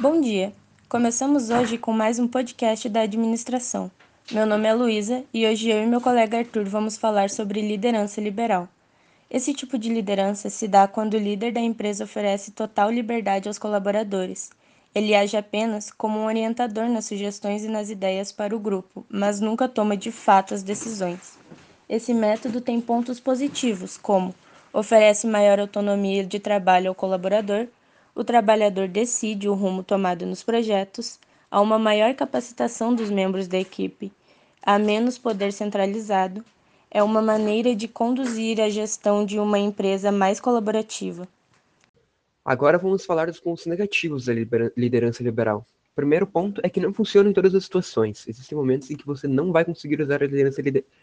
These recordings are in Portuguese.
Bom dia! Começamos hoje com mais um podcast da administração. Meu nome é Luísa e hoje eu e meu colega Arthur vamos falar sobre liderança liberal. Esse tipo de liderança se dá quando o líder da empresa oferece total liberdade aos colaboradores. Ele age apenas como um orientador nas sugestões e nas ideias para o grupo, mas nunca toma de fato as decisões. Esse método tem pontos positivos, como oferece maior autonomia de trabalho ao colaborador, o trabalhador decide o rumo tomado nos projetos, há uma maior capacitação dos membros da equipe, há menos poder centralizado, é uma maneira de conduzir a gestão de uma empresa mais colaborativa. Agora vamos falar dos pontos negativos da liderança liberal. O primeiro ponto é que não funciona em todas as situações. Existem momentos em que você não vai conseguir usar a liderança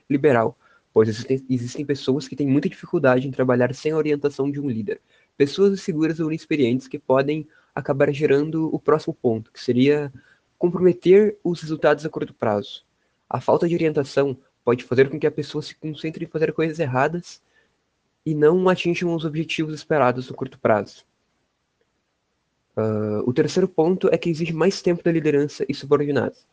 liberal, pois existem, existem pessoas que têm muita dificuldade em trabalhar sem a orientação de um líder pessoas inseguras ou inexperientes que podem acabar gerando o próximo ponto, que seria comprometer os resultados a curto prazo. A falta de orientação pode fazer com que a pessoa se concentre em fazer coisas erradas e não atinjam os objetivos esperados no curto prazo. Uh, o terceiro ponto é que exige mais tempo da liderança e subordinados.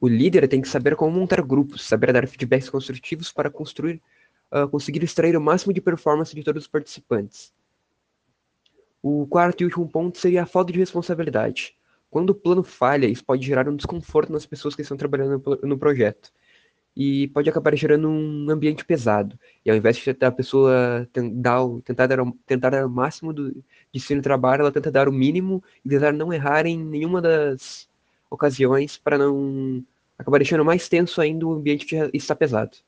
O líder tem que saber como montar grupos, saber dar feedbacks construtivos para construir, uh, conseguir extrair o máximo de performance de todos os participantes. O quarto e último ponto seria a falta de responsabilidade. Quando o plano falha, isso pode gerar um desconforto nas pessoas que estão trabalhando no projeto. E pode acabar gerando um ambiente pesado. E ao invés de a pessoa tentar, tentar, dar, tentar dar o máximo do, de si no trabalho, ela tenta dar o mínimo e tentar não errar em nenhuma das ocasiões para não acabar deixando mais tenso ainda o ambiente que está pesado.